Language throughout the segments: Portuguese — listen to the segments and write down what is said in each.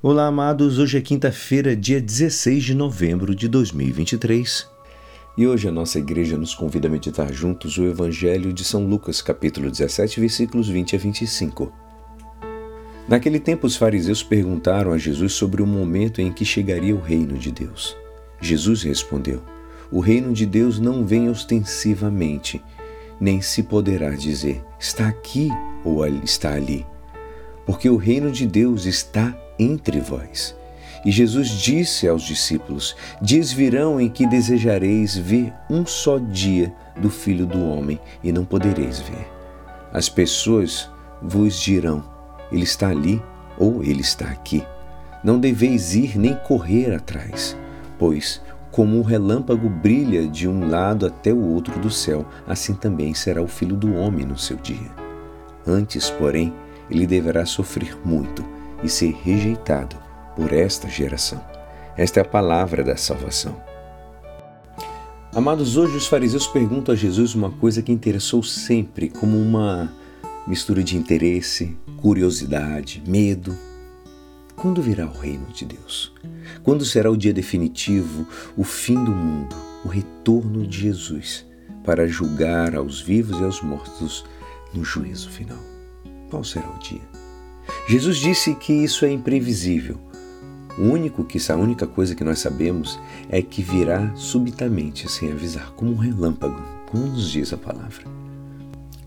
Olá, amados. Hoje é quinta-feira, dia 16 de novembro de 2023. E hoje a nossa igreja nos convida a meditar juntos o Evangelho de São Lucas, capítulo 17, versículos 20 a 25. Naquele tempo, os fariseus perguntaram a Jesus sobre o momento em que chegaria o reino de Deus. Jesus respondeu: O reino de Deus não vem ostensivamente, nem se poderá dizer está aqui ou está ali, porque o reino de Deus está entre vós. E Jesus disse aos discípulos: Dias virão em que desejareis ver um só dia do Filho do Homem e não podereis ver. As pessoas vos dirão: Ele está ali ou ele está aqui. Não deveis ir nem correr atrás, pois, como um relâmpago brilha de um lado até o outro do céu, assim também será o Filho do Homem no seu dia. Antes, porém, ele deverá sofrer muito e ser rejeitado por esta geração. Esta é a palavra da salvação. Amados, hoje os fariseus perguntam a Jesus uma coisa que interessou sempre, como uma mistura de interesse, curiosidade, medo. Quando virá o reino de Deus? Quando será o dia definitivo, o fim do mundo, o retorno de Jesus para julgar aos vivos e aos mortos no juízo final? Qual será o dia? Jesus disse que isso é imprevisível. O único que a única coisa que nós sabemos é que virá subitamente sem avisar, como um relâmpago, como nos diz a palavra.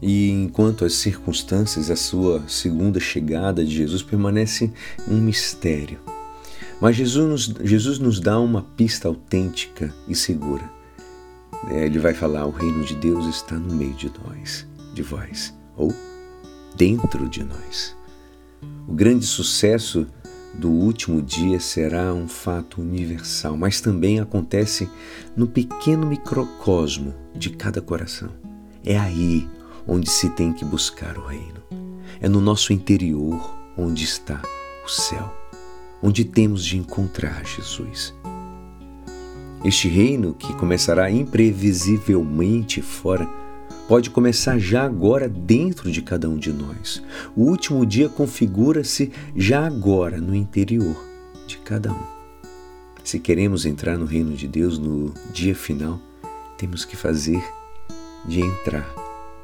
E enquanto as circunstâncias, a sua segunda chegada de Jesus permanece um mistério. Mas Jesus nos, Jesus nos dá uma pista autêntica e segura. É, ele vai falar: o reino de Deus está no meio de nós, de vós, ou dentro de nós. O grande sucesso do último dia será um fato universal, mas também acontece no pequeno microcosmo de cada coração. É aí onde se tem que buscar o reino. É no nosso interior onde está o céu, onde temos de encontrar Jesus. Este reino que começará imprevisivelmente fora pode começar já agora dentro de cada um de nós. O último dia configura-se já agora no interior de cada um. Se queremos entrar no reino de Deus no dia final, temos que fazer de entrar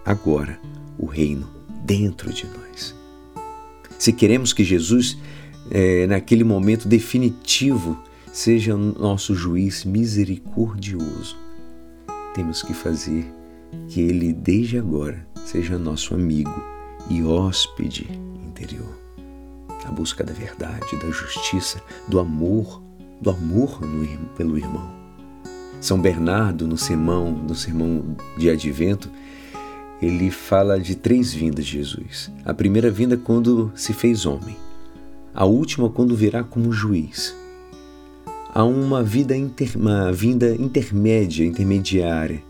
agora o reino dentro de nós. Se queremos que Jesus, é, naquele momento definitivo, seja nosso juiz misericordioso, temos que fazer que Ele, desde agora, seja nosso amigo e hóspede interior. A busca da verdade, da justiça, do amor, do amor no, pelo irmão. São Bernardo, no sermão, no sermão de Advento, ele fala de três vindas de Jesus. A primeira vinda quando se fez homem. A última quando virá como juiz. Há uma vida inter, uma vinda intermédia, intermediária,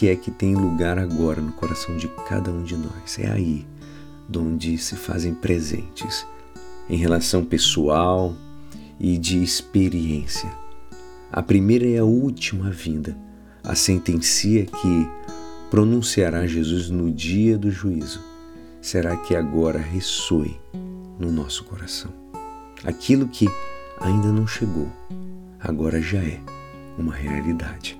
que é que tem lugar agora no coração de cada um de nós. É aí onde se fazem presentes em relação pessoal e de experiência. A primeira e a última vinda, a sentencia que pronunciará Jesus no dia do juízo, será que agora ressoe no nosso coração. Aquilo que ainda não chegou, agora já é uma realidade.